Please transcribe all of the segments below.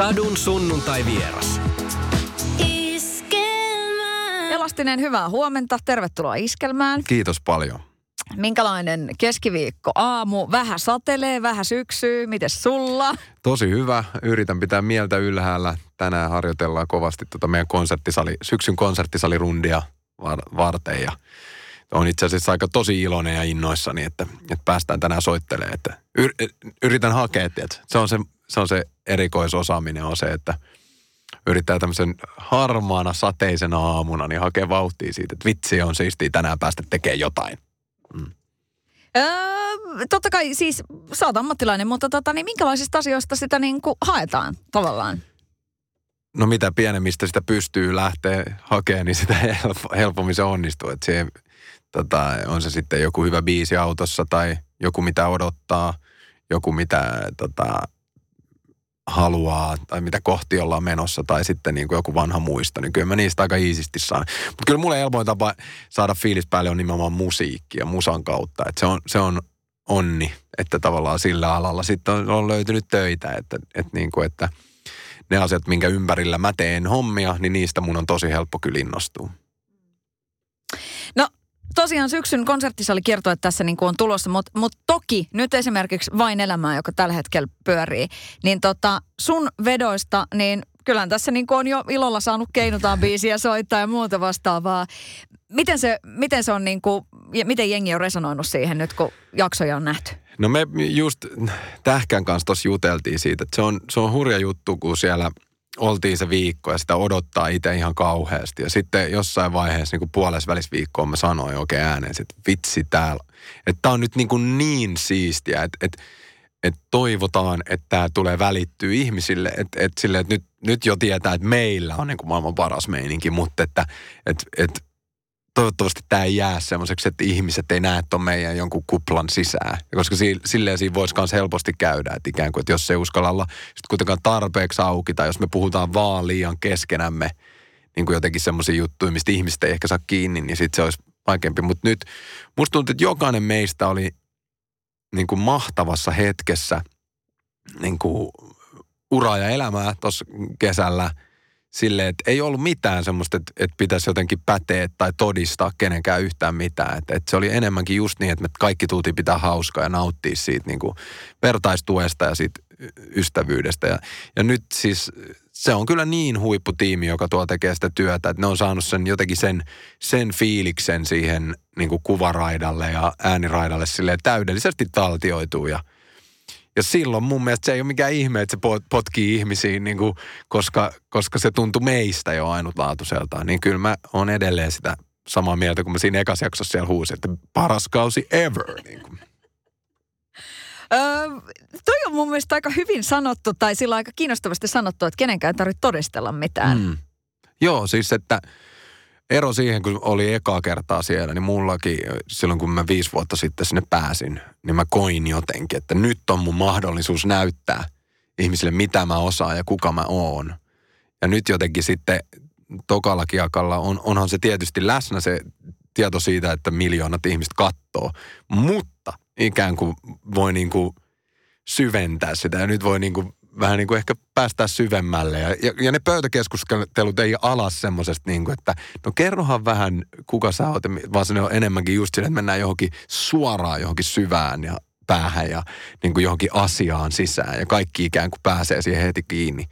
Sadun sunnuntai vieras. Elastinen, hyvää huomenta. Tervetuloa Iskelmään. Kiitos paljon. Minkälainen keskiviikko aamu? Vähän satelee, vähän syksyy. Mites sulla? Tosi hyvä. Yritän pitää mieltä ylhäällä. Tänään harjoitellaan kovasti tuota meidän konserttisali, syksyn konserttisalirundia var- varten. Ja on itse asiassa aika tosi iloinen ja innoissani, että, että päästään tänään soittelemaan. Että yr- yritän hakea, että se on se, se on se erikoisosaaminen on se, että yrittää tämmöisen harmaana sateisena aamuna niin hakee vauhtia siitä, että vitsi on siistiä tänään päästä tekemään jotain. Öö, totta kai siis sä oot ammattilainen, mutta tota, niin minkälaisista asioista sitä niin kuin haetaan tavallaan? No mitä pienemmistä sitä pystyy lähteä hakemaan, niin sitä help- helpommin se onnistuu. Että siihen, tota, on se sitten joku hyvä biisi autossa tai joku mitä odottaa, joku mitä tota, haluaa tai mitä kohti ollaan menossa tai sitten niin kuin joku vanha muisto, niin kyllä mä niistä aika iisisti saan. Mutta kyllä mulle helpoin tapa saada fiilis päälle on nimenomaan musiikki ja musan kautta. Että se on, se on onni, että tavallaan sillä alalla sitten on, on löytynyt töitä, että, että, niin kuin, että ne asiat, minkä ympärillä mä teen hommia, niin niistä mun on tosi helppo kyllä innostua. Tosiaan syksyn konserttisali kertoo, että tässä niin kuin on tulossa, mutta mut toki nyt esimerkiksi Vain elämää, joka tällä hetkellä pyörii, niin tota sun vedoista, niin kyllähän tässä niin kuin on jo ilolla saanut keinutaan biisiä soittaa ja muuta vastaavaa. Miten se, miten se on niin kuin, miten jengi on resonoinut siihen nyt, kun jaksoja on nähty? No me just Tähkän kanssa tuossa juteltiin siitä, että se on, se on hurja juttu, kun siellä oltiin se viikko ja sitä odottaa itse ihan kauheasti. Ja sitten jossain vaiheessa niin puolessa viikkoa mä sanoin oikein ääneen, että vitsi täällä. Että tää on nyt niin, kuin niin siistiä, että, että, että toivotaan, että tämä tulee välittyä ihmisille. Että, että, sille, että nyt, nyt jo tietää, että meillä on niin kuin maailman paras meininki, mutta että, että, että toivottavasti tämä ei jää semmoiseksi, että ihmiset ei näe tuon meidän jonkun kuplan sisään. Koska si- silleen siinä voisi myös helposti käydä, että ikään kuin, että jos se ei uskalla olla sit kuitenkaan tarpeeksi auki, tai jos me puhutaan vaan liian keskenämme, niin kuin jotenkin semmoisia juttuja, mistä ihmiset ei ehkä saa kiinni, niin sitten se olisi vaikeampi. Mutta nyt musta tuntuu, että jokainen meistä oli niin kuin mahtavassa hetkessä niin kuin uraa ja elämää tuossa kesällä – sille, että ei ollut mitään semmoista, että, että pitäisi jotenkin päteä tai todistaa kenenkään yhtään mitään. Että, että se oli enemmänkin just niin, että me kaikki tultiin pitää hauskaa ja nauttia siitä niin kuin vertaistuesta ja siitä ystävyydestä. Ja, ja nyt siis se on kyllä niin huipputiimi, joka tuo tekee sitä työtä, että ne on saanut sen jotenkin sen, sen fiiliksen siihen niin kuin kuvaraidalle ja ääniraidalle sille täydellisesti taltioituu ja – ja silloin mun mielestä se ei ole mikään ihme, että se potkii ihmisiin, niin kuin, koska, koska se tuntui meistä jo ainutlaatuiseltaan. Niin kyllä mä oon edelleen sitä samaa mieltä, kun mä siinä ekas jaksossa siellä huusin, että paras kausi ever. Niin kuin. Öö, toi on mun mielestä aika hyvin sanottu, tai sillä aika kiinnostavasti sanottu, että kenenkään ei tarvitse todistella mitään. Mm. Joo, siis että ero siihen, kun oli ekaa kertaa siellä, niin mullakin silloin, kun mä viisi vuotta sitten sinne pääsin, niin mä koin jotenkin, että nyt on mun mahdollisuus näyttää ihmisille, mitä mä osaan ja kuka mä oon. Ja nyt jotenkin sitten tokalla kiakalla on, onhan se tietysti läsnä se tieto siitä, että miljoonat ihmiset kattoo, mutta ikään kuin voi niin kuin syventää sitä ja nyt voi niin kuin vähän niin kuin ehkä päästä syvemmälle. Ja, ja, ja ne pöytäkeskustelut ei alas semmoisesta niin kuin, että no kerrohan vähän kuka sä oot, vaan se on enemmänkin just sille, että mennään johonkin suoraan johonkin syvään ja päähän ja niin kuin johonkin asiaan sisään ja kaikki ikään kuin pääsee siihen heti kiinni.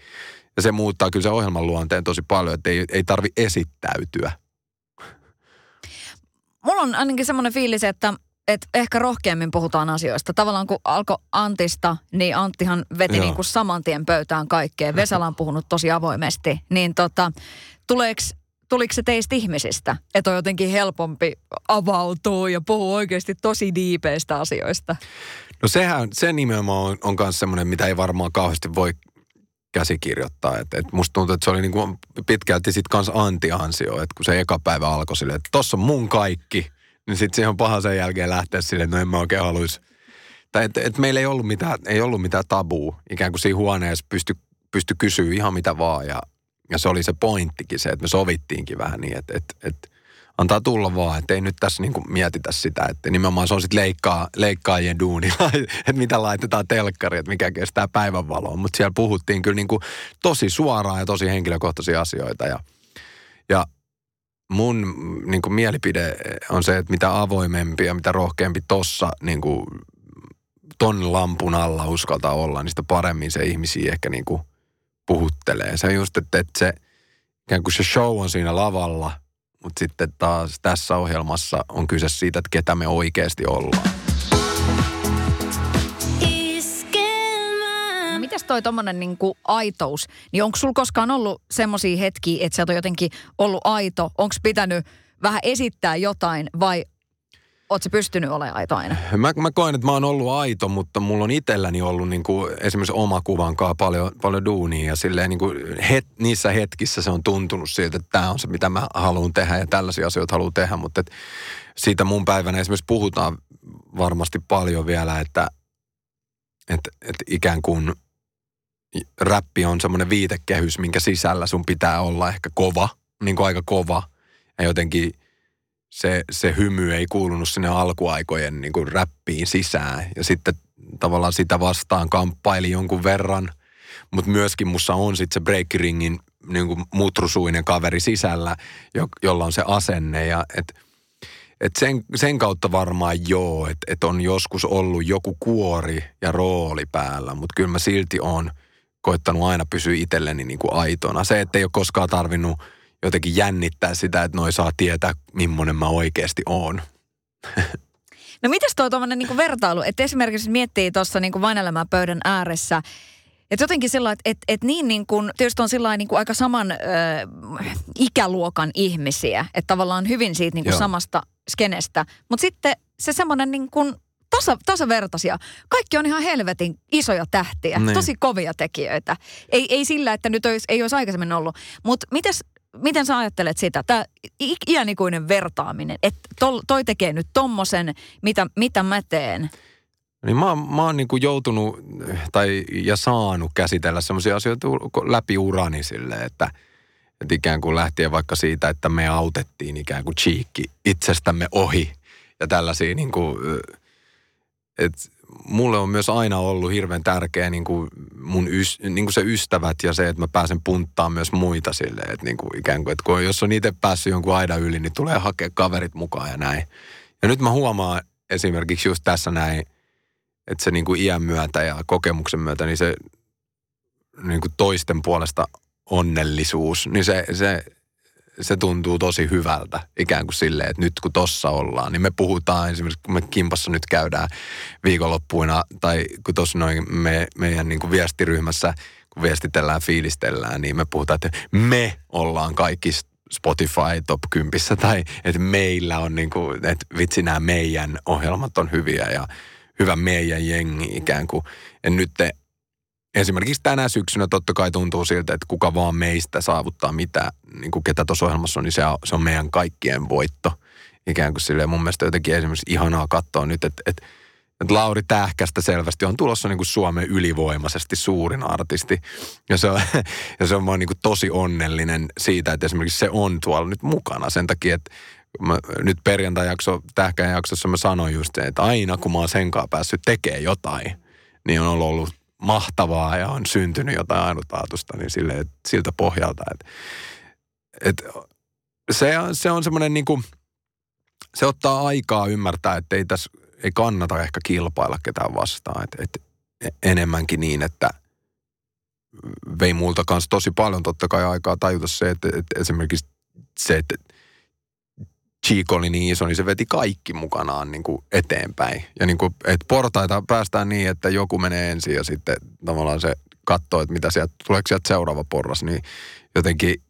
Ja se muuttaa kyllä se ohjelman luonteen tosi paljon, että ei, ei tarvi esittäytyä. Mulla on ainakin semmoinen fiilis, että että ehkä rohkeammin puhutaan asioista. Tavallaan kun alkoi Antista, niin Anttihan veti niin kuin saman tien pöytään kaikkeen. Vesala on puhunut tosi avoimesti. Niin tota, tuleeks, tuliko se teistä ihmisistä, että on jotenkin helpompi avautua ja puhua oikeasti tosi diipeistä asioista? No sehän, se nimenomaan on, on myös semmoinen, mitä ei varmaan kauheasti voi käsikirjoittaa. Et, et musta tuntuu, että se oli niinku pitkälti sitten kanssa Antti-ansio, että kun se eka päivä alkoi silleen, että tossa on mun kaikki – niin sitten siihen on paha sen jälkeen lähteä sille, että no en mä oikein haluaisi. Tai että et meillä ei ollut, mitään, ei ollut mitään tabuu. Ikään kuin siinä huoneessa pysty, pysty kysyä ihan mitä vaan. Ja, ja se oli se pointtikin se, että me sovittiinkin vähän niin, että, että, että antaa tulla vaan, että ei nyt tässä niin kuin mietitä sitä, että nimenomaan se on sitten leikkaa, leikkaajien duuni, että mitä laitetaan telkkari, että mikä kestää päivänvaloon, mutta siellä puhuttiin kyllä niin kuin tosi suoraan ja tosi henkilökohtaisia asioita ja, ja mun niin kuin mielipide on se, että mitä avoimempi ja mitä rohkeampi tossa niin kuin, ton lampun alla uskaltaa olla, niin sitä paremmin se ihmisiä ehkä niin kuin puhuttelee. Se on just, että, että se, ikään kuin se show on siinä lavalla, mutta sitten taas tässä ohjelmassa on kyse siitä, että ketä me oikeasti ollaan. Toi tommonen niinku aitous, niin onko sulla koskaan ollut semmoisia hetkiä, että sä oot jotenkin ollut aito? Onko pitänyt vähän esittää jotain vai Oletko se pystynyt olemaan aito aina? Mä, mä koen, että mä oon ollut aito, mutta mulla on itselläni ollut niin kuin esimerkiksi oma kuvankaan paljon, paljon duunia. Ja silleen niin kuin het, niissä hetkissä se on tuntunut siltä, että tämä on se, mitä mä haluan tehdä ja tällaisia asioita haluan tehdä. Mutta et siitä mun päivänä esimerkiksi puhutaan varmasti paljon vielä, että, että, että ikään kuin räppi on semmoinen viitekehys, minkä sisällä sun pitää olla ehkä kova, niin kuin aika kova. Ja jotenkin – se, se hymy ei kuulunut sinne alkuaikojen niin kuin räppiin sisään. Ja sitten tavallaan sitä vastaan kamppaili jonkun verran. Mutta myöskin mussa on sitten se breakringin niin kuin mutrusuinen kaveri sisällä, jo, jolla on se asenne. Ja et, et sen, sen kautta varmaan joo, että et on joskus ollut joku kuori ja rooli päällä, mutta kyllä mä silti on koittanut aina pysyä itselleni niin kuin aitona. Se, että ei ole koskaan tarvinnut – jotenkin jännittää sitä, että noi saa tietää, millainen mä oikeasti oon. No mitäs tuo tuommoinen niinku vertailu, että esimerkiksi miettii tuossa niinku vain pöydän ääressä, että jotenkin sillä että et, et niin, niin kuin, tietysti on sillä niin aika saman ö, ikäluokan ihmisiä, että tavallaan hyvin siitä niin samasta skenestä. Mutta sitten se semmoinen niin kuin tasa, tasavertaisia. Kaikki on ihan helvetin isoja tähtiä, niin. tosi kovia tekijöitä. Ei, ei sillä, että nyt olisi, ei olisi aikaisemmin ollut. Mutta miten sä ajattelet sitä, tämä iänikuinen vertaaminen, että tol, toi tekee nyt tommosen, mitä, mitä mä teen? Niin mä, mä oon niin kuin joutunut tai, ja saanut käsitellä semmoisia asioita läpi urani silleen, että, että ikään kuin lähtien vaikka siitä, että me autettiin ikään kuin chiikki itsestämme ohi ja tällaisia niin kuin, että mulle on myös aina ollut hirveän tärkeä niin kuin mun ys, niin kuin se ystävät ja se, että mä pääsen punttaan myös muita silleen, että niin kuin ikään kuin, että kun, jos on itse päässyt jonkun aidan yli, niin tulee hakea kaverit mukaan ja näin. Ja nyt mä huomaan esimerkiksi just tässä näin, että se niin kuin iän myötä ja kokemuksen myötä, niin se niin kuin toisten puolesta onnellisuus, niin se, se se tuntuu tosi hyvältä. Ikään kuin silleen, että nyt kun tossa ollaan, niin me puhutaan esimerkiksi, kun me kimpassa nyt käydään viikonloppuina, tai kun tuossa noin me, meidän niin kuin viestiryhmässä, kun viestitellään, fiilistellään, niin me puhutaan, että me ollaan kaikki Spotify top 10, tai että meillä on niin kuin, että vitsi nämä meidän ohjelmat on hyviä ja hyvä meidän jengi ikään kuin. Ja nyt te, esimerkiksi tänä syksynä totta kai tuntuu siltä, että kuka vaan meistä saavuttaa mitä, niin kuin ketä tuossa ohjelmassa on, niin se on, se on meidän kaikkien voitto. Ikään kuin silleen mun mielestä jotenkin esimerkiksi ihanaa katsoa nyt, että, että, että Lauri Tähkästä selvästi on tulossa niin kuin Suomen ylivoimaisesti suurin artisti. Ja se on, ja se on vaan niin kuin tosi onnellinen siitä, että esimerkiksi se on tuolla nyt mukana sen takia, että mä, nyt perjantai-jakso, jaksossa mä sanoin just se, että aina kun mä oon senkaan päässyt tekemään jotain, niin on ollut mahtavaa ja on syntynyt jotain ainutlaatuista, niin sille, siltä pohjalta, että, että se, se on semmoinen niin kuin, se ottaa aikaa ymmärtää, että ei tässä, ei kannata ehkä kilpailla ketään vastaan, että, että enemmänkin niin, että vei multa kanssa tosi paljon. Totta kai aikaa tajuta se, että, että esimerkiksi se, että Chico oli niin iso, niin se veti kaikki mukanaan niin kuin eteenpäin. Ja niin kuin, että portaita päästään niin, että joku menee ensin ja sitten tavallaan se katsoo, että mitä sieltä, tuleeko sieltä seuraava porras, niin jotenkin,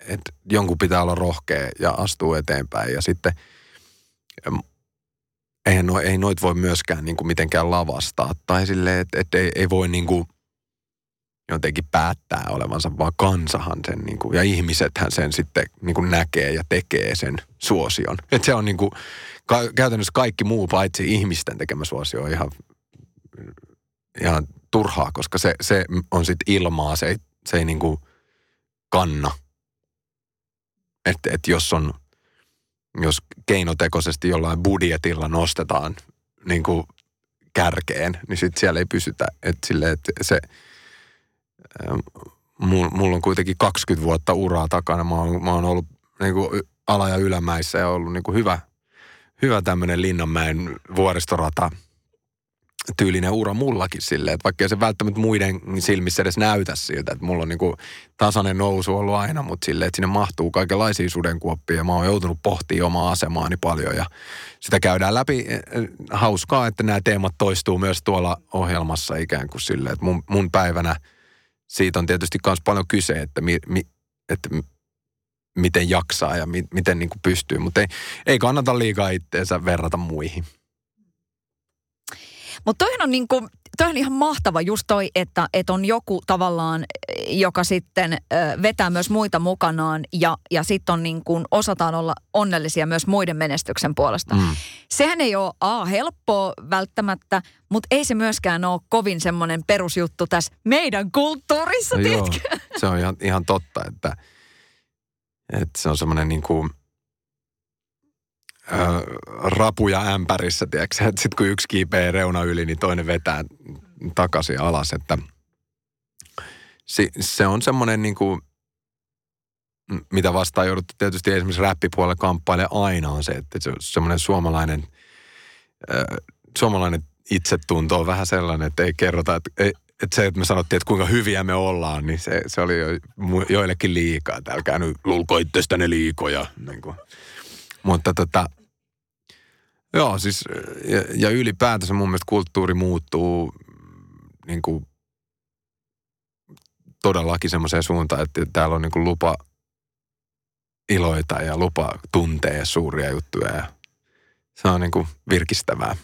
että jonkun pitää olla rohkea ja astuu eteenpäin. Ja sitten eihän no, ei noit voi myöskään niin kuin mitenkään lavastaa. Tai silleen, että, että ei, ei voi niin kuin jotenkin päättää olevansa, vaan kansahan sen niin kuin, ja ihmisethän sen sitten niin kuin näkee ja tekee sen suosion. Et se on niin kuin, ka- käytännössä kaikki muu paitsi ihmisten tekemä suosio on ihan, ihan turhaa, koska se, se on sitten ilmaa, se ei, se ei niin kuin kanna. Että et jos on jos keinotekoisesti jollain budjetilla nostetaan niin kuin kärkeen, niin sitten siellä ei pysytä. Että sille, että se, mulla on kuitenkin 20 vuotta uraa takana. Mä oon, mä oon ollut niin kuin ala- ja ylämäissä ja ollut niin kuin hyvä, hyvä tämmöinen Linnanmäen vuoristorata – tyylinen ura mullakin silleen, että vaikka se välttämättä muiden silmissä edes näytä siltä, että mulla on niinku tasainen nousu ollut aina, mutta silleen, että sinne mahtuu kaikenlaisia sudenkuoppia ja mä oon joutunut pohtimaan omaa asemaani paljon ja sitä käydään läpi. E, e, hauskaa, että nämä teemat toistuu myös tuolla ohjelmassa ikään kuin silleen, että mun, mun päivänä siitä on tietysti myös paljon kyse, että, mi, mi, että miten jaksaa ja mi, miten niin kuin pystyy, mutta ei, ei kannata liikaa itteensä verrata muihin. Mutta toihan on niinku, toi on ihan mahtava just toi, että, että on joku tavallaan, joka sitten vetää myös muita mukanaan ja, ja sitten on niin kuin, osataan olla onnellisia myös muiden menestyksen puolesta. Mm. Sehän ei ole A, helppoa välttämättä, mutta ei se myöskään ole kovin semmoinen perusjuttu tässä meidän kulttuurissa, no joo, se on ihan, ihan totta, että, että se on semmoinen niin kuin – rapuja ämpärissä, tiedätkö että sitten kun yksi kiipeää reuna yli, niin toinen vetää takaisin alas, että se, se on semmoinen niin kuin, mitä vastaan jouduttu tietysti esimerkiksi räppipuolella kamppailemaan aina on se, että se on semmoinen suomalainen, suomalainen itsetunto on vähän sellainen, että ei kerrota, että, että se, että me sanottiin, että kuinka hyviä me ollaan, niin se, se oli jo, joillekin liikaa. Että älkää nyt lulko itsestäne liikoja. Niin kuin. Mutta tota, joo siis, ja, ja ylipäätänsä mun mielestä kulttuuri muuttuu niin kuin todellakin semmoiseen suuntaan, että täällä on niin kuin lupa iloita ja lupa tuntea suuria juttuja ja se on niin kuin virkistävää.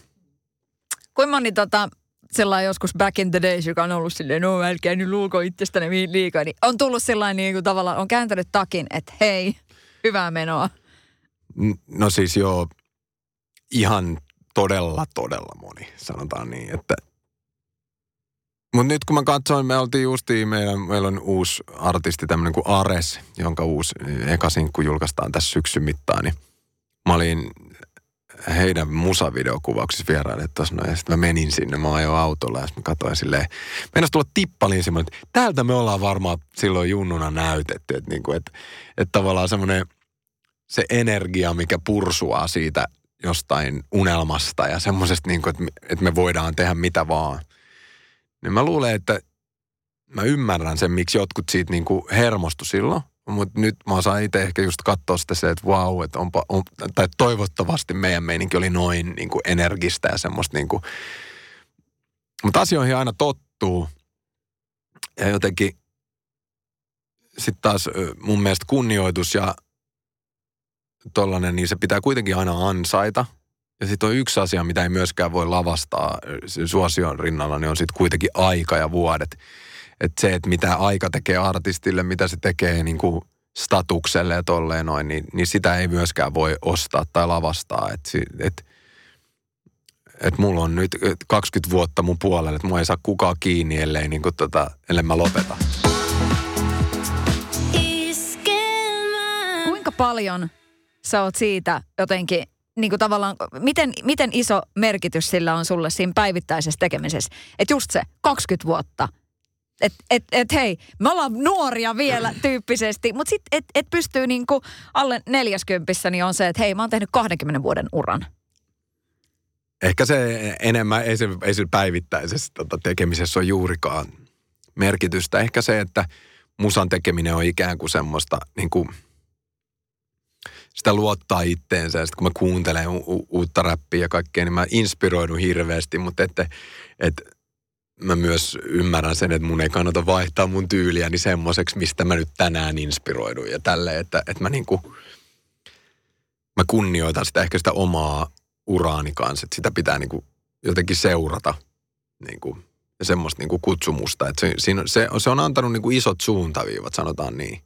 Kuinka moni tota, sellainen joskus back in the days, joka on ollut silleen, no älkää nyt luuko itsestäni liikaa, niin on tullut sellainen niin kuin tavallaan, on kääntänyt takin, että hei, hyvää menoa. No siis joo, ihan todella, todella moni, sanotaan niin, että mutta nyt kun mä katsoin, me oltiin justiin, meillä, meillä on uusi artisti, tämmöinen kuin Ares, jonka uusi eka sinkku julkaistaan tässä syksyn mittaan, niin mä olin heidän musavideokuvauksissa vieraille tuossa ja sitten mä menin sinne, mä ajoin autolla ja sitten mä katsoin silleen, meinas tulla tippaliin semmoinen, että täältä me ollaan varmaan silloin junnuna näytetty, että, niinku, että, että tavallaan semmoinen se energia, mikä pursuaa siitä jostain unelmasta ja semmoisesta, niin että, että me voidaan tehdä mitä vaan. Niin mä luulen, että mä ymmärrän sen, miksi jotkut siitä niin kuin hermostu silloin. Mutta nyt mä osaan itse ehkä just katsoa sitä se, että vau, wow, että onpa, on, tai toivottavasti meidän meininki oli noin niin kuin energistä ja semmoista niin kuin. Mutta asioihin aina tottuu. Ja jotenkin sitten taas mun mielestä kunnioitus ja tollanen, niin se pitää kuitenkin aina ansaita. Ja sitten on yksi asia, mitä ei myöskään voi lavastaa suosion rinnalla, niin on sitten kuitenkin aika ja vuodet. Että se, että mitä aika tekee artistille, mitä se tekee niin kuin statukselle ja tolleen noin, niin, niin sitä ei myöskään voi ostaa tai lavastaa. Että et, et mulla on nyt 20 vuotta mun puolelle, että mua ei saa kukaan kiinni, ellei, niin kuin tota, ellei mä lopeta. Kuinka paljon sä oot siitä jotenkin niin kuin tavallaan, miten, miten iso merkitys sillä on sulle siinä päivittäisessä tekemisessä? Että just se 20 vuotta. Että et, et, hei, me ollaan nuoria vielä tyyppisesti, mutta sitten et, et pystyy niin kuin alle 40 niin on se, että hei, mä oon tehnyt 20 vuoden uran. Ehkä se enemmän, ei se, ei se päivittäisessä tota, tekemisessä ole juurikaan merkitystä. Ehkä se, että musan tekeminen on ikään kuin semmoista niin kuin – sitä luottaa itteensä. Ja sitten kun mä kuuntelen u- uutta räppiä ja kaikkea, niin mä inspiroidun hirveästi, mutta että, että mä myös ymmärrän sen, että mun ei kannata vaihtaa mun tyyliäni semmoiseksi, mistä mä nyt tänään inspiroidun ja tälleen, että, että mä niinku, mä kunnioitan sitä ehkä sitä omaa uraani kanssa, että sitä pitää niinku jotenkin seurata niinku, ja semmoista niinku kutsumusta, että se, se, se on antanut niinku isot suuntaviivat, sanotaan niin.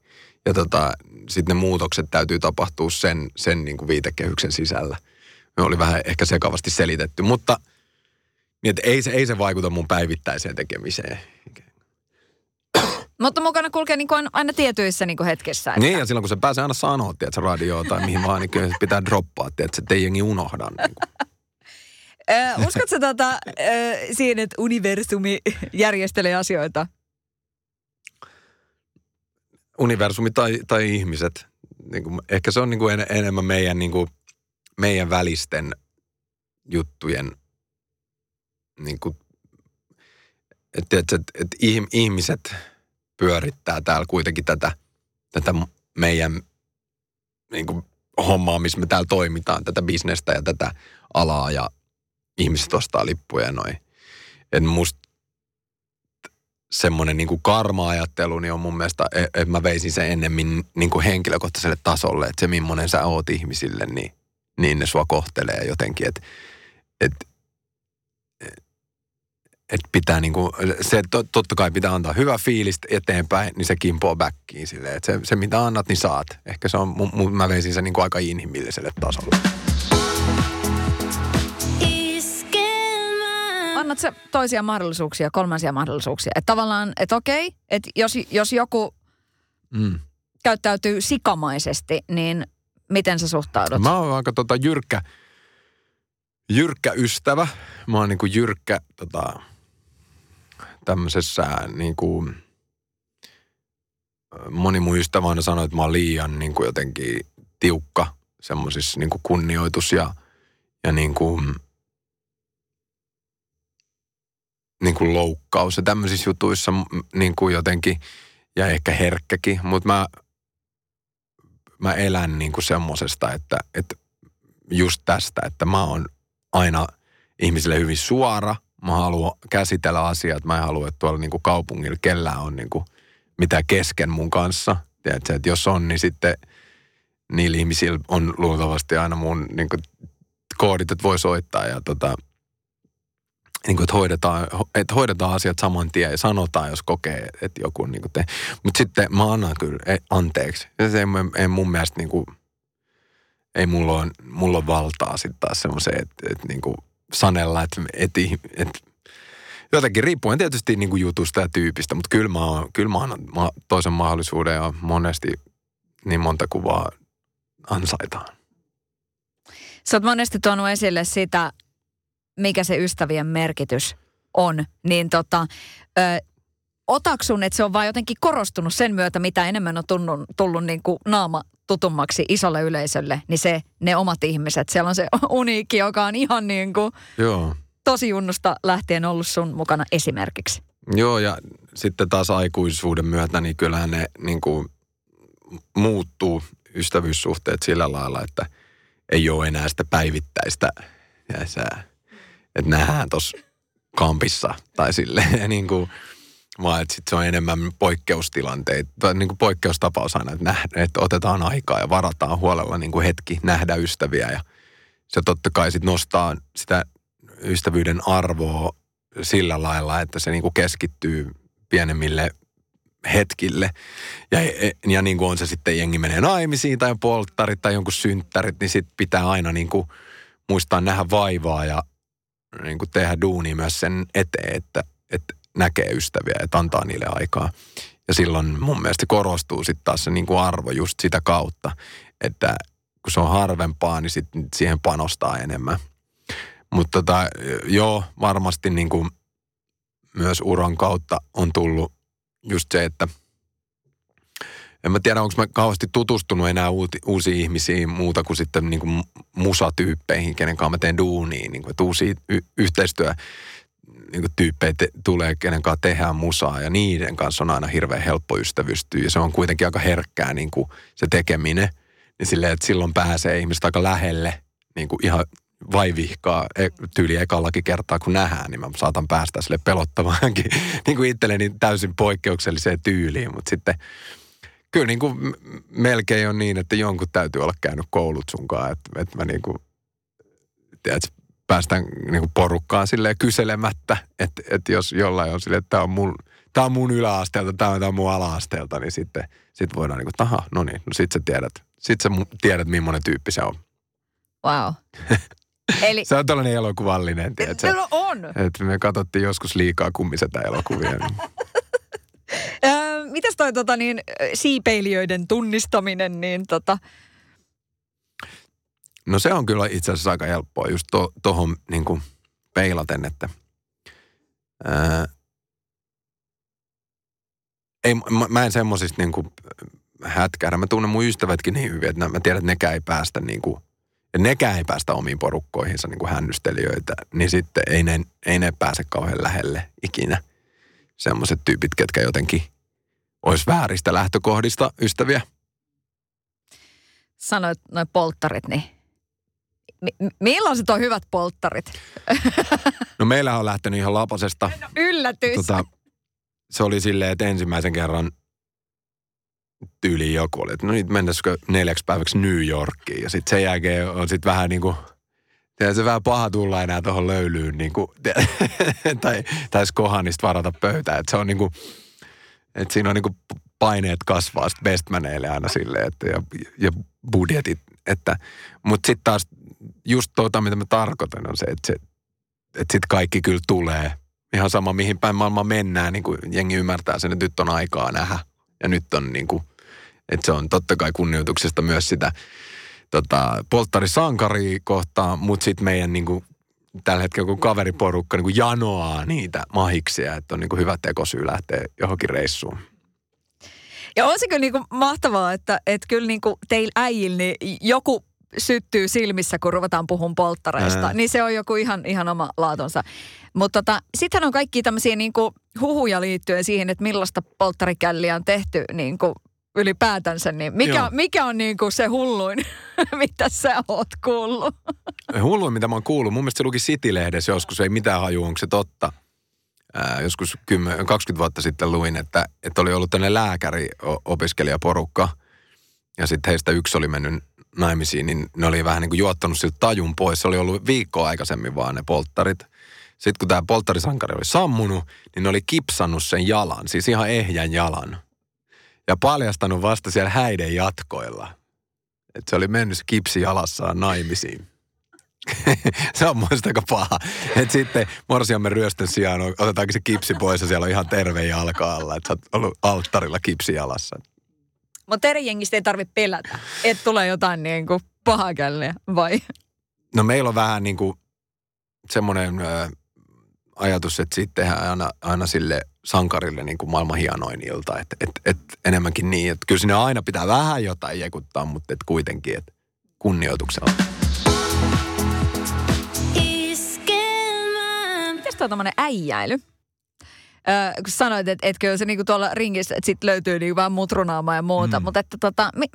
Ja tota, sitten ne muutokset täytyy tapahtua sen, sen niin kuin viitekehyksen sisällä. Me oli vähän ehkä sekavasti selitetty, mutta niin, että ei, se, ei se vaikuta mun päivittäiseen tekemiseen. Mutta mukana kulkee niin kuin aina tietyissä niin kuin hetkissä. Että... Niin, ja silloin kun se pääsee aina sanoa, että se radioa tai mihin vaan, niin kyllä se pitää droppaa, että se ei jengi unohda. Niin kuin. Uskotko tota, siihen, että universumi järjestelee asioita? Universumi tai, tai ihmiset. Niin kuin, ehkä se on niin kuin en, enemmän meidän, niin kuin, meidän välisten juttujen niin kuin, että, että, että ihmiset pyörittää täällä kuitenkin tätä, tätä meidän niin kuin, hommaa, missä me täällä toimitaan, tätä bisnestä ja tätä alaa ja ihmiset ostaa lippuja ja noin. Että musta semmoinen niin karma-ajattelu niin on mun mielestä, e, että mä veisin sen ennemmin niin kuin henkilökohtaiselle tasolle, että se millainen sä oot ihmisille, niin, niin ne sua kohtelee jotenkin, että, että että pitää niinku, se totta kai pitää antaa hyvä fiilis eteenpäin, niin se kimpoo backiin silleen, että se, se mitä annat, niin saat. Ehkä se on, mu, mä veisin sen niinku aika inhimilliselle tasolle. Annat se toisia mahdollisuuksia, kolmansia mahdollisuuksia. Että tavallaan, että okei, että jos, jos joku mm. käyttäytyy sikamaisesti, niin miten sä suhtaudut? Mä oon aika tota jyrkkä, jyrkkä ystävä. Mä oon niinku jyrkkä tota, tämmöisessä niin kuin, moni mun ystävä aina sanoi, että mä oon liian niin kuin jotenkin tiukka semmoisissa niin kuin kunnioitus ja, ja niin kuin, niin kuin loukkaus ja tämmöisissä jutuissa niin kuin jotenkin ja ehkä herkkäkin, mutta mä, mä elän niin kuin semmosesta, että, että just tästä, että mä oon aina ihmisille hyvin suora – mä haluan käsitellä asiat. Mä en halua, että tuolla niin kuin kaupungilla kellään on niin kuin mitä kesken mun kanssa. Tiedätkö, että jos on, niin sitten niillä ihmisillä on luultavasti aina mun niin kuin, koodit, että voi soittaa ja tota, niin kuin, että, hoidetaan, että hoidetaan asiat saman tien ja sanotaan, jos kokee, että joku niin kuin te. Mutta sitten mä annan kyllä ei, anteeksi. Ja se ei, ei mun mielestä niin kuin, ei mulla ole, mulla on valtaa sitten taas semmoiseen, että, että niin kuin, sanella, että, että, että jotenkin riippuen tietysti niin kuin jutusta ja tyypistä, mutta kyllä mä, kyllä mä annan toisen mahdollisuuden ja monesti niin monta kuvaa ansaitaan. Sä oot monesti tuonut esille sitä, mikä se ystävien merkitys on, niin tota, ö, otaksun, että se on vaan jotenkin korostunut sen myötä, mitä enemmän on tullut, tullut niin kuin naama tutummaksi isolle yleisölle, niin se, ne omat ihmiset. Siellä on se uniikki, joka on ihan niin kuin Joo. tosi junnusta lähtien ollut sun mukana esimerkiksi. Joo, ja sitten taas aikuisuuden myötä, niin kyllähän ne niin kuin muuttuu ystävyyssuhteet sillä lailla, että ei ole enää sitä päivittäistä, ja sä, että nähdään tuossa kampissa tai silleen niin kuin, vaan että sit se on enemmän poikkeustilanteita, tai niin kuin poikkeustapaus aina, että, nähdä, että otetaan aikaa ja varataan huolella niin kuin hetki nähdä ystäviä ja se totta kai sit nostaa sitä ystävyyden arvoa sillä lailla, että se niin kuin keskittyy pienemmille hetkille. Ja, ja niin kuin on se sitten jengi menee naimisiin tai polttarit tai jonkun synttärit, niin sitten pitää aina niin kuin muistaa nähdä vaivaa ja niin kuin tehdä duunia myös sen eteen, että, että näkee ystäviä, että antaa niille aikaa. Ja silloin mun mielestä korostuu sitten taas se niin kuin arvo just sitä kautta, että kun se on harvempaa, niin sit siihen panostaa enemmän. Mutta tota, joo, varmasti niin kuin myös uran kautta on tullut just se, että en mä tiedä, onko mä kauheasti tutustunut enää uuti, uusiin ihmisiin muuta kuin sitten niin kuin musatyyppeihin, kenen kanssa mä teen duunia, niin kuin, että uusia y- yhteistyö niin tyyppejä te, tulee, kenen kanssa tehdään musaa ja niiden kanssa on aina hirveän helppo ystävystyä ja se on kuitenkin aika herkkää niin kuin se tekeminen. Niin silleen, että silloin pääsee ihmiset aika lähelle niin kuin ihan vaivihkaa e, tyyli ekallakin kertaa, kun nähdään, niin mä saatan päästä sille pelottavaankin niin kuin itselleni täysin poikkeukselliseen tyyliin, mutta sitten kyllä niin kuin melkein on niin, että jonkun täytyy olla käynyt koulut sunkaan, että, että mä niin kuin, tiedät, päästään niin kuin porukkaan sille kyselemättä, että, että jos jollain on silleen, että tämä on mun, tämä on mun yläasteelta, tämä on, tämä on mun ala-asteelta, niin sitten sit voidaan niin kuin, aha, no niin, no sit sä tiedät, sit sä tiedät, millainen tyyppi se on. Wow. Eli... se on tällainen elokuvallinen, tiedätkö? No on. Että me katsottiin joskus liikaa kummisetä elokuvia. Niin- mitäs toi tota niin, siipeilijöiden tunnistaminen, niin tota... No se on kyllä itse asiassa aika helppoa just tuohon to, niin kuin peilaten, että ää, ei, mä, mä en semmosista niin hätkähdä. Mä tunnen mun ystävätkin niin hyvin, että mä tiedän, että nekään ei päästä niin kuin, nekään ei päästä omiin porukkoihinsa niin kuin hännystelijöitä, niin sitten ei ne, ei ne pääse kauhean lähelle ikinä. Semmoiset tyypit, ketkä jotenkin olisi vääristä lähtökohdista ystäviä. Sanoit noin polttarit, niin mi- millaiset on hyvät polttarit? No meillä on lähtenyt ihan lapasesta. No, yllätys. Tota, se oli silleen, että ensimmäisen kerran tyyliin joku oli, että no nyt mennäisikö neljäksi päiväksi New Yorkiin. Ja sitten sen jälkeen on sitten vähän niin kuin, se vähän paha tulla enää tuohon löylyyn, niin kuin, tai, tai kohanista varata pöytää. Että se on niin kuin, että siinä on niin kuin paineet kasvaa sitten bestmaneille aina silleen, että ja, ja budjetit. Että, mutta sitten taas just tuota, mitä mä tarkoitan, on se, että, se, että sitten kaikki kyllä tulee. Ihan sama, mihin päin maailma mennään, niin kuin jengi ymmärtää sen, että nyt on aikaa nähdä. Ja nyt on niin kuin, että se on totta kai kunnioituksesta myös sitä tota, polttarisankaria kohtaan, mutta sitten meidän niin kuin, tällä hetkellä kun kaveriporukka niin kuin janoaa niitä mahiksia, että on niin kuin hyvä tekosyy lähteä johonkin reissuun. Ja on se kyllä niin kuin mahtavaa, että, että kyllä niin kuin teillä äijillä niin joku syttyy silmissä, kun ruvetaan puhun polttareista. Ää. Niin se on joku ihan, ihan oma laatonsa. Mutta tota, sittenhän on kaikki tämmöisiä niin kuin huhuja liittyen siihen, että millaista polttarikälliä on tehty niin kuin ylipäätänsä. Niin mikä, mikä on niin kuin se hulluin, mitä sä oot kuullut? hulluin, mitä mä oon kuullut. Mun mielestä se luki City-lehdessä joskus, ei mitään haju, onko se totta. Ää, joskus 10, 20 vuotta sitten luin, että, että oli ollut tämmöinen lääkäri-opiskelijaporukka. Ja sitten heistä yksi oli mennyt naimisiin, niin ne oli vähän niin kuin juottanut siltä tajun pois. Se oli ollut viikkoa aikaisemmin vaan ne polttarit. Sitten kun tämä polttarisankari oli sammunut, niin ne oli kipsannut sen jalan, siis ihan ehjän jalan. Ja paljastanut vasta siellä häiden jatkoilla. Että se oli mennyt kipsi jalassaan naimisiin. se on muista aika paha. Että sitten morsiamme ryöstön sijaan otetaankin se kipsi pois ja siellä on ihan terve jalka alla. Että sä oot ollut alttarilla kipsi jalassa. Mutta eri jengistä ei tarvitse pelätä, että tulee jotain niin kuin pahakälle, vai? No meillä on vähän niin kuin semmoinen ajatus, että siitä tehdään aina, aina sille sankarille niin kuin maailman hienoin ilta. Että et, et enemmänkin niin, että kyllä sinne aina pitää vähän jotain jekuttaa, mutta et kuitenkin, että kunnioituksella. Mitäs tuo tämmöinen äijäily? Öö, kun sanoit, että et kyllä se niinku tuolla ringissä, että sit löytyy niinku vähän mutrunaamaa ja muuta, mm. mutta että tota, mi,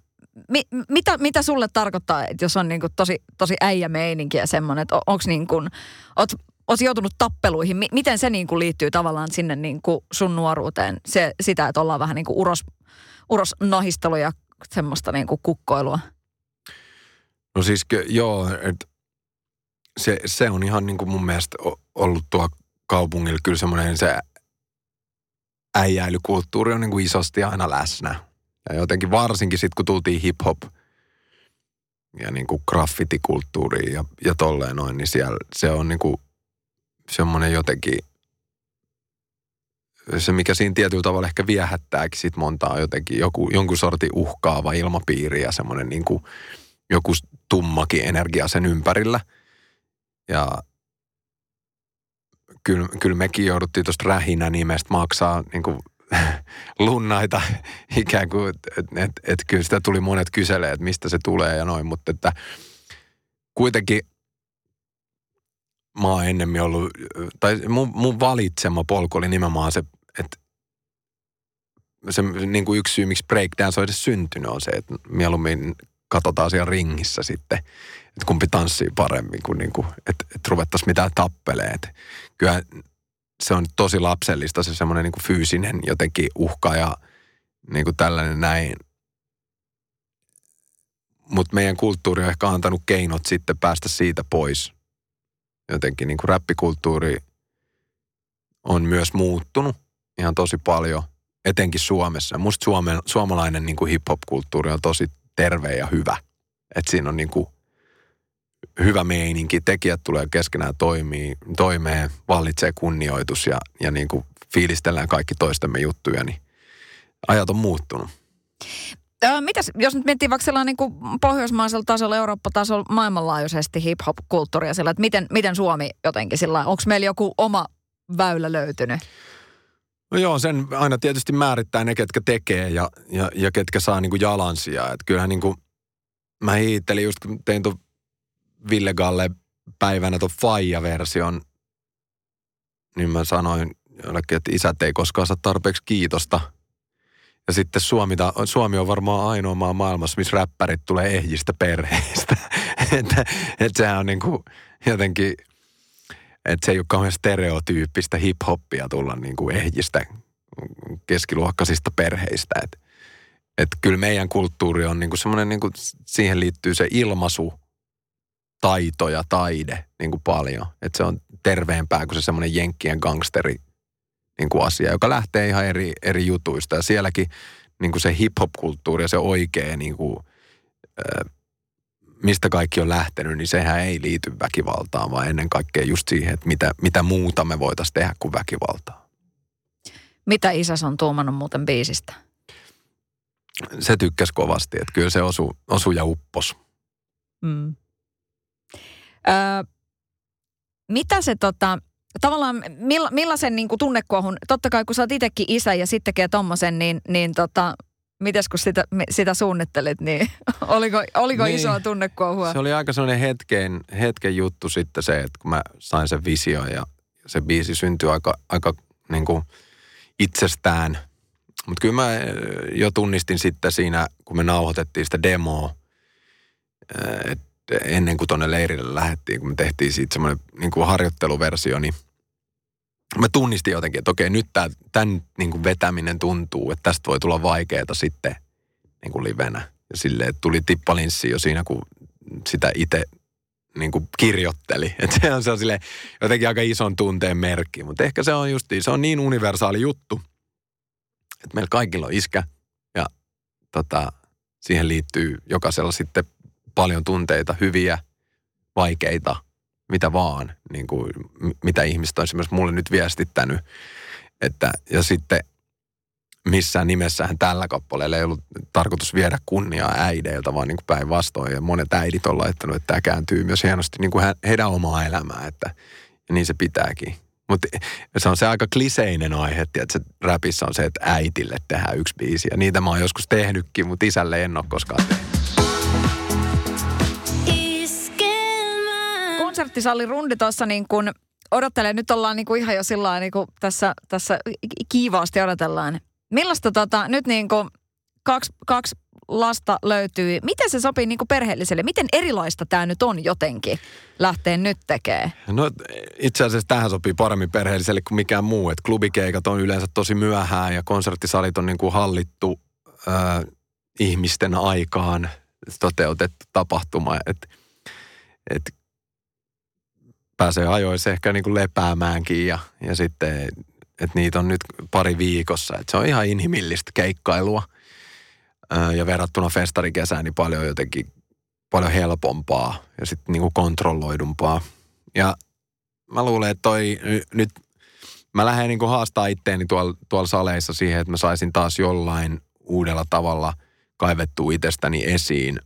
mi, mitä, mitä sulle tarkoittaa, että jos on niinku tosi, tosi äijä meininki ja semmoinen, että on, onko niin kuin, oot, oot joutunut tappeluihin, mi, miten se niinku liittyy tavallaan sinne niinku sun nuoruuteen, se, sitä, että ollaan vähän niinku uros, uros nahistelu ja semmoista niinku kukkoilua? No siis joo, että se, se on ihan niin kuin mun mielestä ollut tuo kaupungilla kyllä semmoinen se äijäilykulttuuri on niin kuin isosti aina läsnä. Ja jotenkin varsinkin sitten, kun tultiin hip-hop ja niin kuin graffitikulttuuriin ja, ja tolleen noin, niin siellä se on niin kuin semmoinen jotenkin, se mikä siinä tietyllä tavalla ehkä viehättääkin sit montaa jotenkin joku, jonkun sortin uhkaava ilmapiiri ja semmoinen niin kuin joku tummakin energia sen ympärillä. Ja kyllä, kyllä mekin jouduttiin tuosta rähinä nimestä maksaa niin kuin, lunnaita ikään kuin, että et, et, kyllä sitä tuli monet kyselee, että mistä se tulee ja noin, mutta että kuitenkin mä oon ennemmin ollut, tai mun, mun valitsema polku oli nimenomaan se, että se niin kuin yksi syy, miksi breakdance on edes syntynyt, on se, että mieluummin katsotaan siellä ringissä sitten, että kumpi tanssii paremmin kuin, niin kuin että, että ruvettaisiin mitään tappeleet. Kyllä se on tosi lapsellista se semmoinen niin fyysinen jotenkin uhka ja niin kuin tällainen näin. Mutta meidän kulttuuri on ehkä antanut keinot sitten päästä siitä pois. Jotenkin niin kuin räppikulttuuri on myös muuttunut ihan tosi paljon, etenkin Suomessa. Musta Suomen, suomalainen niin kuin hip-hop-kulttuuri on tosi terve ja hyvä. Että siinä on niin kuin hyvä meininki, tekijät tulee keskenään toimii, toimeen, vallitsee kunnioitus ja, ja niin kuin fiilistellään kaikki toistemme juttuja, niin ajat on muuttunut. Mitäs, jos nyt miettii vaikka sellainen niin pohjoismaisella tasolla, Eurooppa-tasolla maailmanlaajuisesti hip-hop-kulttuuria sillä, että miten, miten Suomi jotenkin sillä, onko meillä joku oma väylä löytynyt? No joo, sen aina tietysti määrittää ne, ketkä tekee ja, ja, ja ketkä saa niin kuin jalansijaa. Että kyllähän niin kuin, mä hiittelin just, kun tein tuon Ville Galle päivänä tuon Faija-version, niin mä sanoin jollekin, että isät ei koskaan saa tarpeeksi kiitosta. Ja sitten Suomi, Suomi on varmaan ainoa maa maailmassa, missä räppärit tulee ehjistä perheistä. että, että sehän on niin kuin jotenkin, että se ei ole kauhean stereotyyppistä hip-hoppia tulla niin kuin ehjistä keskiluokkaisista perheistä. Että että kyllä meidän kulttuuri on niin kuin semmoinen, niin kuin siihen liittyy se ilmaisu, taito ja taide niin kuin paljon. Että se on terveempää kuin se semmoinen jenkkien gangsteri niin kuin asia, joka lähtee ihan eri, eri jutuista. Ja sielläkin niin kuin se hip-hop-kulttuuri ja se oikea, niin kuin, mistä kaikki on lähtenyt, niin sehän ei liity väkivaltaan, vaan ennen kaikkea just siihen, että mitä, mitä muuta me voitaisiin tehdä kuin väkivaltaa. Mitä isäs on tuomannut muuten biisistä? Se tykkäsi kovasti, että kyllä se osu, osu ja uppos. Mm. Öö, mitä se tota, tavallaan milla, millaisen niin kuin tunnekuohun, totta kai kun sä oot itsekin isä ja sitten tekee tommosen, niin, niin tota, mites kun sitä, sitä suunnittelit, niin oliko, oliko niin, isoa tunnekuohua? Se oli aika sellainen hetken, hetken juttu sitten se, että kun mä sain sen visio ja se biisi syntyi aika, aika niin kuin itsestään. Mutta kyllä mä eh, jo tunnistin sitten siinä, kun me nauhoitettiin sitä demoa, eh, että ennen kuin tuonne leirille lähdettiin, kun me tehtiin siitä semmoinen niin kuin harjoitteluversio, niin mä tunnistin jotenkin, että okei, nyt tää, tämän niin kuin vetäminen tuntuu, että tästä voi tulla vaikeaa sitten niin kuin livenä. Ja silleen, tuli tippalinssi jo siinä, kun sitä itse niin kuin kirjoitteli. Että se on, se on sille jotenkin aika ison tunteen merkki. Mutta ehkä se on just, se on niin universaali juttu, että meillä kaikilla on iskä ja tota, siihen liittyy jokaisella sitten paljon tunteita, hyviä, vaikeita, mitä vaan, niin kuin, mitä ihmiset on esimerkiksi mulle nyt viestittänyt. Että, ja sitten missään nimessähän tällä kappaleella ei ollut tarkoitus viedä kunniaa äideiltä, vaan niin päinvastoin. Ja monet äidit on laittanut, että tämä kääntyy myös hienosti niin kuin heidän omaa elämää, että niin se pitääkin. Mutta se on se aika kliseinen aihe, että räpissä on se, että äitille tehdään yksi biisi. Ja niitä mä oon joskus tehnytkin, mutta isälle en ole koskaan tehnyt. Konserttisalli rundi tuossa niin kuin odottelee, nyt ollaan niin kuin ihan jo sillä niin kuin tässä, tässä kiivaasti odotellaan. Millaista tota, nyt niin kuin kaksi, kaksi lasta löytyy. Miten se sopii niin kuin perheelliselle? Miten erilaista tämä nyt on jotenkin lähteä nyt tekemään? No itse asiassa tähän sopii paremmin perheelliselle kuin mikään muu. Et klubikeikat on yleensä tosi myöhään ja konserttisalit on niin kuin hallittu äh, ihmisten aikaan toteutettu tapahtuma. Et, et pääsee ajoissa ehkä niin kuin lepäämäänkin ja, ja sitten, että niitä on nyt pari viikossa. Että se on ihan inhimillistä keikkailua ja verrattuna festarikesään niin paljon jotenkin paljon helpompaa ja sitten niin kuin kontrolloidumpaa. Ja mä luulen, että toi nyt, mä lähden niin kuin haastaa itteeni tuolla, tuolla saleissa siihen, että mä saisin taas jollain uudella tavalla kaivettua itsestäni esiin.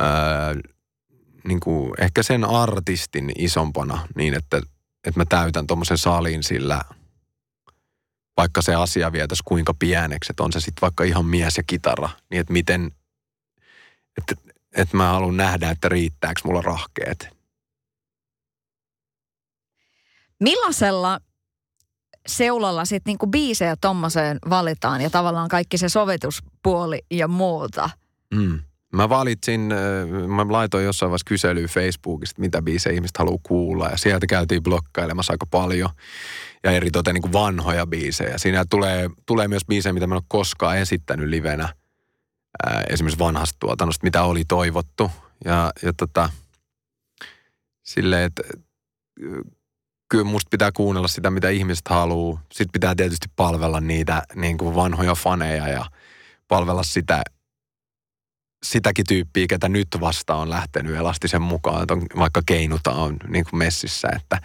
Öö, niin kuin ehkä sen artistin isompana niin, että, että mä täytän tuommoisen salin sillä, vaikka se asia vietäisi kuinka pieneksi, että on se sitten vaikka ihan mies ja kitara, niin että miten, että, että mä haluan nähdä, että riittääkö mulla rahkeet. Millaisella seulalla sitten niinku biisejä tommoseen valitaan ja tavallaan kaikki se sovituspuoli ja muuta? Mm. Mä valitsin, äh, mä laitoin jossain vaiheessa kyselyä Facebookista, mitä biisejä ihmiset haluaa kuulla. Ja sieltä käytiin blokkailemassa aika paljon. Ja eri toten niin kuin vanhoja biisejä. Siinä tulee, tulee myös biisejä, mitä mä en ole koskaan esittänyt livenä. Ää, äh, esimerkiksi vanhasta tuotannosta, mitä oli toivottu. Ja, ja tota, silleen, että kyllä musta pitää kuunnella sitä, mitä ihmiset haluaa. Sitten pitää tietysti palvella niitä niin kuin vanhoja faneja ja palvella sitä sitäkin tyyppiä, ketä nyt vasta on lähtenyt elastisen mukaan, että on, vaikka keinuta on niin kuin messissä, että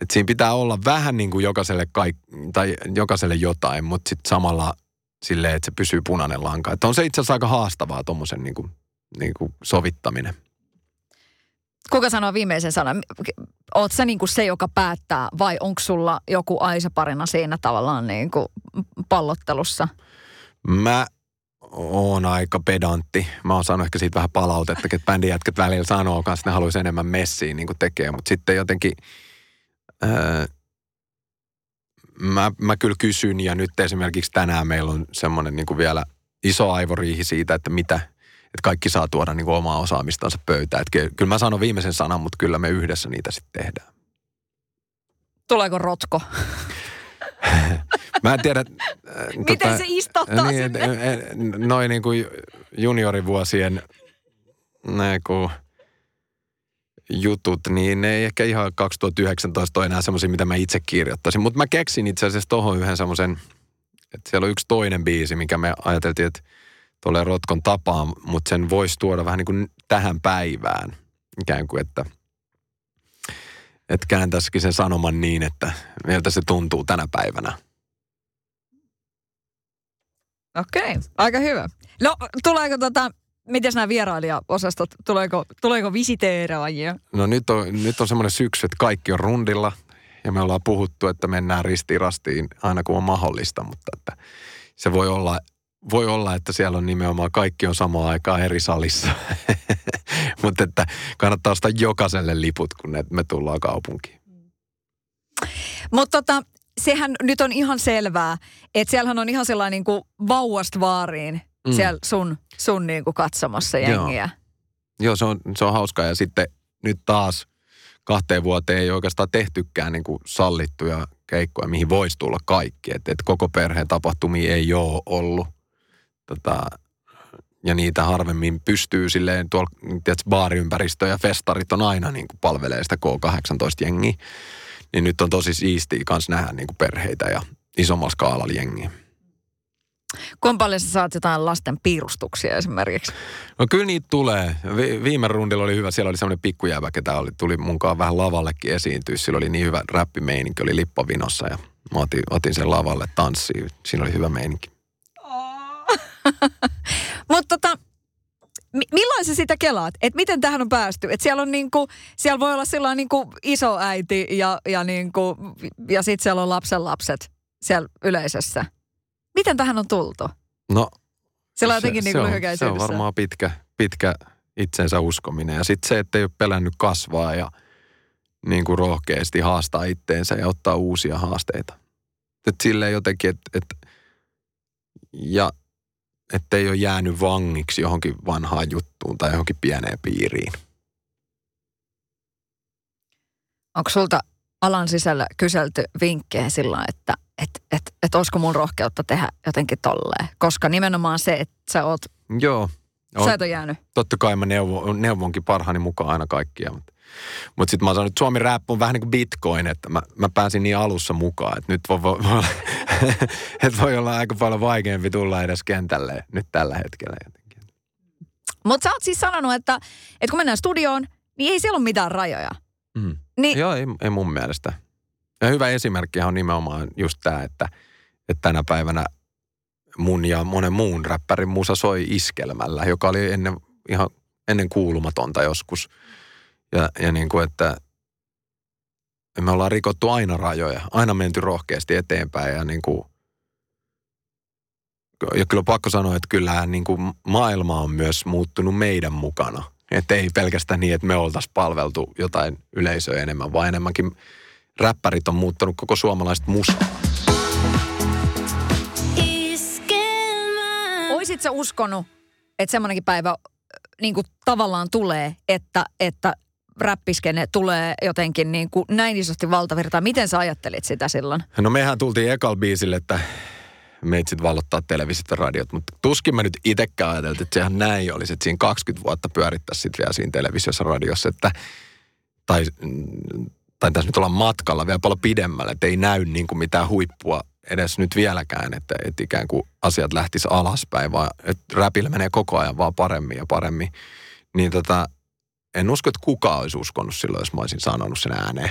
et siinä pitää olla vähän niin kuin jokaiselle, kaik, tai jokaiselle jotain, mutta sitten samalla silleen, että se pysyy punainen lanka. Että on se itse asiassa aika haastavaa tuommoisen niin kuin, niin kuin sovittaminen. Kuka sanoo viimeisen sanan? Oot sä niin kuin se, joka päättää vai onko sulla joku aisaparina siinä tavallaan niin kuin pallottelussa? Mä oon aika pedantti. Mä oon saanut ehkä siitä vähän palautetta, että bändin jätkät välillä sanoo kanssa, että ne haluaisi enemmän messiä niin kuin tekee. Mutta sitten jotenkin öö, mä, mä kyllä kysyn ja nyt esimerkiksi tänään meillä on semmoinen niin vielä iso aivoriihi siitä, että mitä, että kaikki saa tuoda niin kuin omaa osaamistansa pöytään. Että kyllä mä sanon viimeisen sanan, mutta kyllä me yhdessä niitä sitten tehdään. Tuleeko rotko? Mä en tiedä... Miten tota, se istuttaa niin, sinne? Noin niin kuin juniorivuosien näin kuin jutut, niin ne ei ehkä ihan 2019 ole enää semmoisia, mitä mä itse kirjoittaisin. Mutta mä keksin itse asiassa tohon yhden semmoisen, että siellä on yksi toinen biisi, mikä me ajateltiin, että tulee Rotkon tapaan, mutta sen voisi tuoda vähän niin kuin tähän päivään. Ikään kuin, että, että kääntäisikin sen sanoman niin, että miltä se tuntuu tänä päivänä. Okei, okay, aika hyvä. No, tuleeko tota, miten nämä vierailijaosastot, tuleeko, tuleeko visiteeraajia? No nyt on, nyt on semmoinen syksy, että kaikki on rundilla ja me ollaan puhuttu, että mennään ristiin rastiin aina kun on mahdollista, mutta että se voi olla, voi olla, että siellä on nimenomaan kaikki on samaan aikaan eri salissa. mutta että kannattaa ostaa jokaiselle liput, kun me tullaan kaupunkiin. Mutta tota, sehän nyt on ihan selvää, että siellähän on ihan sellainen niin kuin vauvasta vaariin mm. siellä sun, sun niin kuin katsomassa jengiä. Joo, Joo se, on, se on hauskaa ja sitten nyt taas kahteen vuoteen ei oikeastaan tehtykään niin kuin sallittuja keikkoja, mihin voisi tulla kaikki. Että et koko perheen tapahtumia ei ole ollut. Tota, ja niitä harvemmin pystyy silleen, tuolla tiedätkö, baariympäristö ja festarit on aina niin kuin palvelee sitä K18-jengiä. Niin nyt on tosi siistiä kanssa nähdä niin kuin perheitä ja isommalla skaalalla jengiä. Kuinka paljon sä saat jotain lasten piirustuksia esimerkiksi? No kyllä niitä tulee. Vi- viime rundilla oli hyvä. Siellä oli semmoinen pikkujäävä, ketä oli, tuli munkaan vähän lavallekin esiintyä. Sillä oli niin hyvä räppimeininki, oli lippavinossa ja mä otin, otin sen lavalle tanssiin. Siinä oli hyvä meininki. Mutta tota, milloin sä sitä kelaat? Että miten tähän on päästy? Että siellä on niinku, siellä voi olla sillä niinku iso äiti ja, ja, niinku, ja sitten siellä on lapsen lapset siellä yleisössä. Miten tähän on tultu? No, se, on jotenkin niin se, se on varmaan pitkä, pitkä itsensä uskominen. Ja sitten se, että ei ole pelännyt kasvaa ja niin kuin rohkeasti haastaa itteensä ja ottaa uusia haasteita. Että silleen jotenkin, että et, ja että ei ole jäänyt vangiksi johonkin vanhaan juttuun tai johonkin pieneen piiriin. Onko sulta alan sisällä kyselty vinkkejä sillä että että et, et olisiko mun rohkeutta tehdä jotenkin tolleen. Koska nimenomaan se, että sä oot... Joo. On, sä et ole jäänyt. Totta kai mä neuvon, neuvonkin parhaani mukaan aina kaikkia. Mutta mut sitten mä oon sanonut, että Suomi Rap on vähän niin kuin Bitcoin, että mä, mä pääsin niin alussa mukaan, että nyt voi, voi, voi, että voi olla aika paljon vaikeampi tulla edes kentälle nyt tällä hetkellä jotenkin. Mutta sä oot siis sanonut, että, että kun mennään studioon, niin ei siellä ole mitään rajoja. Mm. Niin, Joo, ei, ei mun mielestä. Ja hyvä esimerkki on nimenomaan just tämä, että, että tänä päivänä mun ja monen muun räppärin musa soi iskelmällä, joka oli ennen, ihan ennen kuulumatonta joskus. Ja, ja niin kuin, että me ollaan rikottu aina rajoja, aina menty rohkeasti eteenpäin ja niin kuin, ja kyllä pakko sanoa, että kyllähän niin kuin maailma on myös muuttunut meidän mukana. Että ei pelkästään niin, että me oltaisiin palveltu jotain yleisöä enemmän, vaan enemmänkin räppärit on muuttanut koko suomalaista musaa. Oisit sä uskonut, että semmoinenkin päivä niin kuin tavallaan tulee, että, että räppiskene tulee jotenkin niin kuin näin isosti valtavirtaa. Miten sä ajattelit sitä silloin? No mehän tultiin ekal biisille, että meitsit vallottaa televisiot ja radiot, mutta tuskin mä nyt itsekään ajateltiin, että sehän näin olisi, että siinä 20 vuotta pyörittäisi sitten vielä siinä televisiossa radiossa, että tai tai tässä nyt ollaan matkalla vielä paljon pidemmälle, että ei näy niin kuin mitään huippua edes nyt vieläkään, että, että ikään kuin asiat lähtis alaspäin, vaan että räpillä menee koko ajan vaan paremmin ja paremmin. Niin tota, en usko, että kukaan olisi uskonut silloin, jos mä olisin sanonut sen ääneen.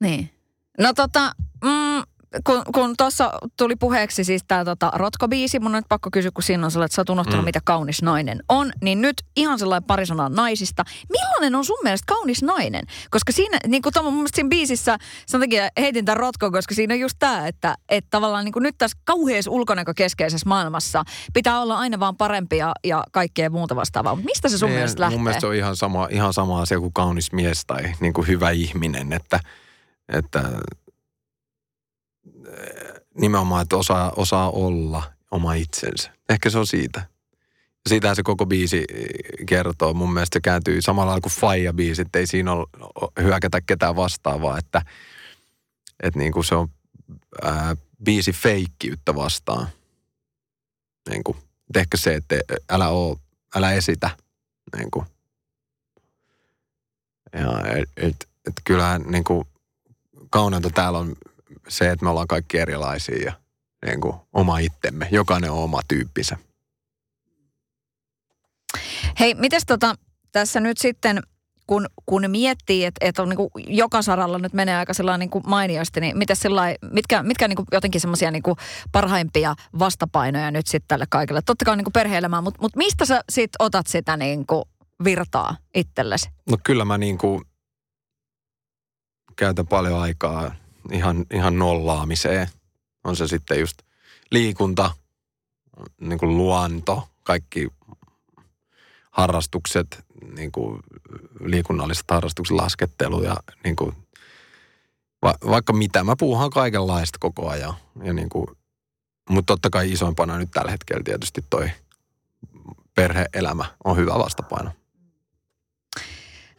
Niin. No tota, mm, kun, kun tuossa tuli puheeksi siis tämä tota, Rotko-biisi, mun on nyt pakko kysyä, kun siinä on sellainen, että sä oot unohtanut, mm. mitä kaunis nainen on, niin nyt ihan sellainen pari sanaa naisista. Millainen on sun mielestä kaunis nainen? Koska siinä, niin kuin mun mielestä siinä biisissä, sen takia heitin tämän Rotko, koska siinä on just tämä, että, että tavallaan niin kuin nyt tässä kauheassa ulkonäkökeskeisessä maailmassa pitää olla aina vaan parempia ja kaikkea muuta vastaavaa. Mutta mistä se sun Ei, mielestä lähtee? Mun mielestä se on ihan sama, ihan sama asia kuin kaunis mies tai niin kuin hyvä ihminen, että, että nimenomaan, että osaa, osaa olla oma itsensä. Ehkä se on siitä. Siitähän se koko biisi kertoo. Mun mielestä se kääntyy samalla kuin Faija-biisi, ei siinä ole hyökätä ketään vastaavaa, että, että niin kuin se on ää, biisi feikkiyttä vastaan. Niin kuin, ehkä se, että älä, oo, älä esitä. Niin kuin. Ja, et, et, et kyllähän niin kuin, kauneinta täällä on se, että me ollaan kaikki erilaisia ja niin kuin oma itsemme. Jokainen on oma tyyppinsä. Hei, mites tota, tässä nyt sitten, kun, kun miettii, että, on niin joka saralla nyt menee aika sellainen niin mainiosti, niin mites mitkä, mitkä niin kuin jotenkin semmoisia niin parhaimpia vastapainoja nyt sitten tälle kaikille? Totta kai niin kuin perhe-elämää, mutta, mutta mistä sä sit otat sitä niin kuin virtaa itsellesi? No kyllä mä niin kuin käytän paljon aikaa ihan, ihan nollaamiseen. On se sitten just liikunta, niin kuin luonto, kaikki harrastukset, niin kuin liikunnalliset harrastukset, laskettelu ja niin kuin, va, vaikka mitä. Mä puuhan kaikenlaista koko ajan. Ja niin kuin, mutta totta kai isoimpana nyt tällä hetkellä tietysti toi perheelämä on hyvä vastapaino.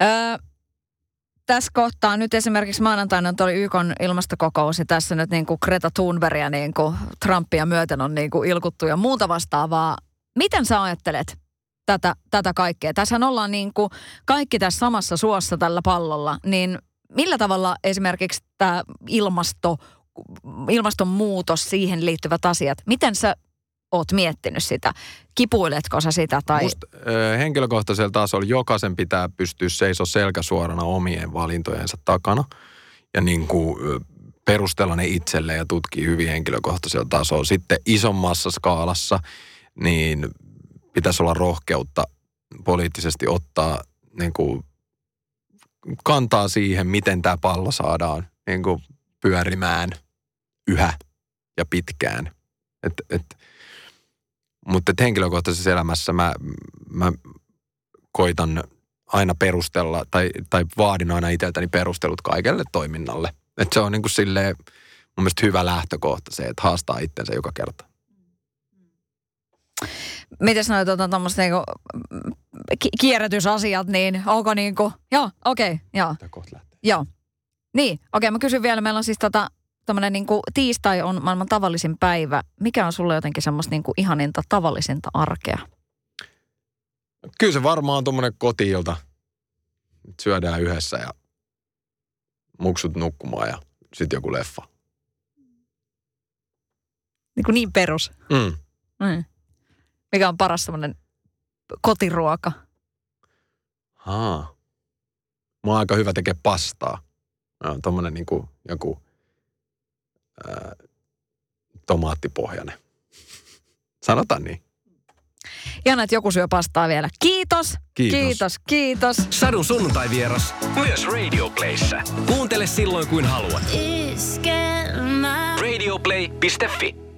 Öö, tässä kohtaa nyt esimerkiksi maanantaina oli YK ilmastokokous ja tässä nyt niin kuin Greta Thunbergia niin kuin Trumpia myöten on niin kuin ilkuttu ja muuta vastaavaa. Miten sä ajattelet tätä, tätä kaikkea? Tässähän ollaan niin kuin kaikki tässä samassa suossa tällä pallolla, niin millä tavalla esimerkiksi tämä ilmasto, ilmastonmuutos, siihen liittyvät asiat, miten sä oot miettinyt sitä? Kipuiletko sä sitä? Tai... Must, äh, henkilökohtaisella tasolla jokaisen pitää pystyä seiso selkäsuorana omien valintojensa takana ja niin kuin, perustella ne itselle ja tutkia hyvin henkilökohtaisella tasolla. Sitten isommassa skaalassa niin pitäisi olla rohkeutta poliittisesti ottaa niin kuin, kantaa siihen, miten tämä pallo saadaan niin kuin, pyörimään yhä ja pitkään. Et, et, mutta henkilökohtaisessa elämässä mä, mä koitan aina perustella tai, tai vaadin aina itseltäni perustelut kaikelle toiminnalle. Että se on niin kuin silleen mun mielestä hyvä lähtökohta se, että haastaa itsensä joka kerta. Miten sanoit tuota, tuommoista niinku, kierrätysasiat, niin onko niinku, joo, okei, okay, joo. Joo. Niin, okei, okay, mä kysyn vielä, meillä on siis tota, tämmöinen niin kuin tiistai on maailman tavallisin päivä. Mikä on sulle jotenkin semmoista niin kuin ihaninta tavallisinta arkea? Kyllä se varmaan on tuommoinen kotiilta. Syödään yhdessä ja muksut nukkumaan ja sitten joku leffa. Niin kuin niin perus. Mm. Mm. Mikä on paras semmoinen kotiruoka? Haa. Mä oon aika hyvä tekee pastaa. No, tommonen niin kuin joku ää, tomaattipohjainen. Sanotaan niin. Ihana, että joku syö pastaa vielä. Kiitos, kiitos, kiitos. kiitos. Sadun sunnuntai vieras myös Radio Playssä. Kuuntele silloin kuin haluat. Radioplay.fi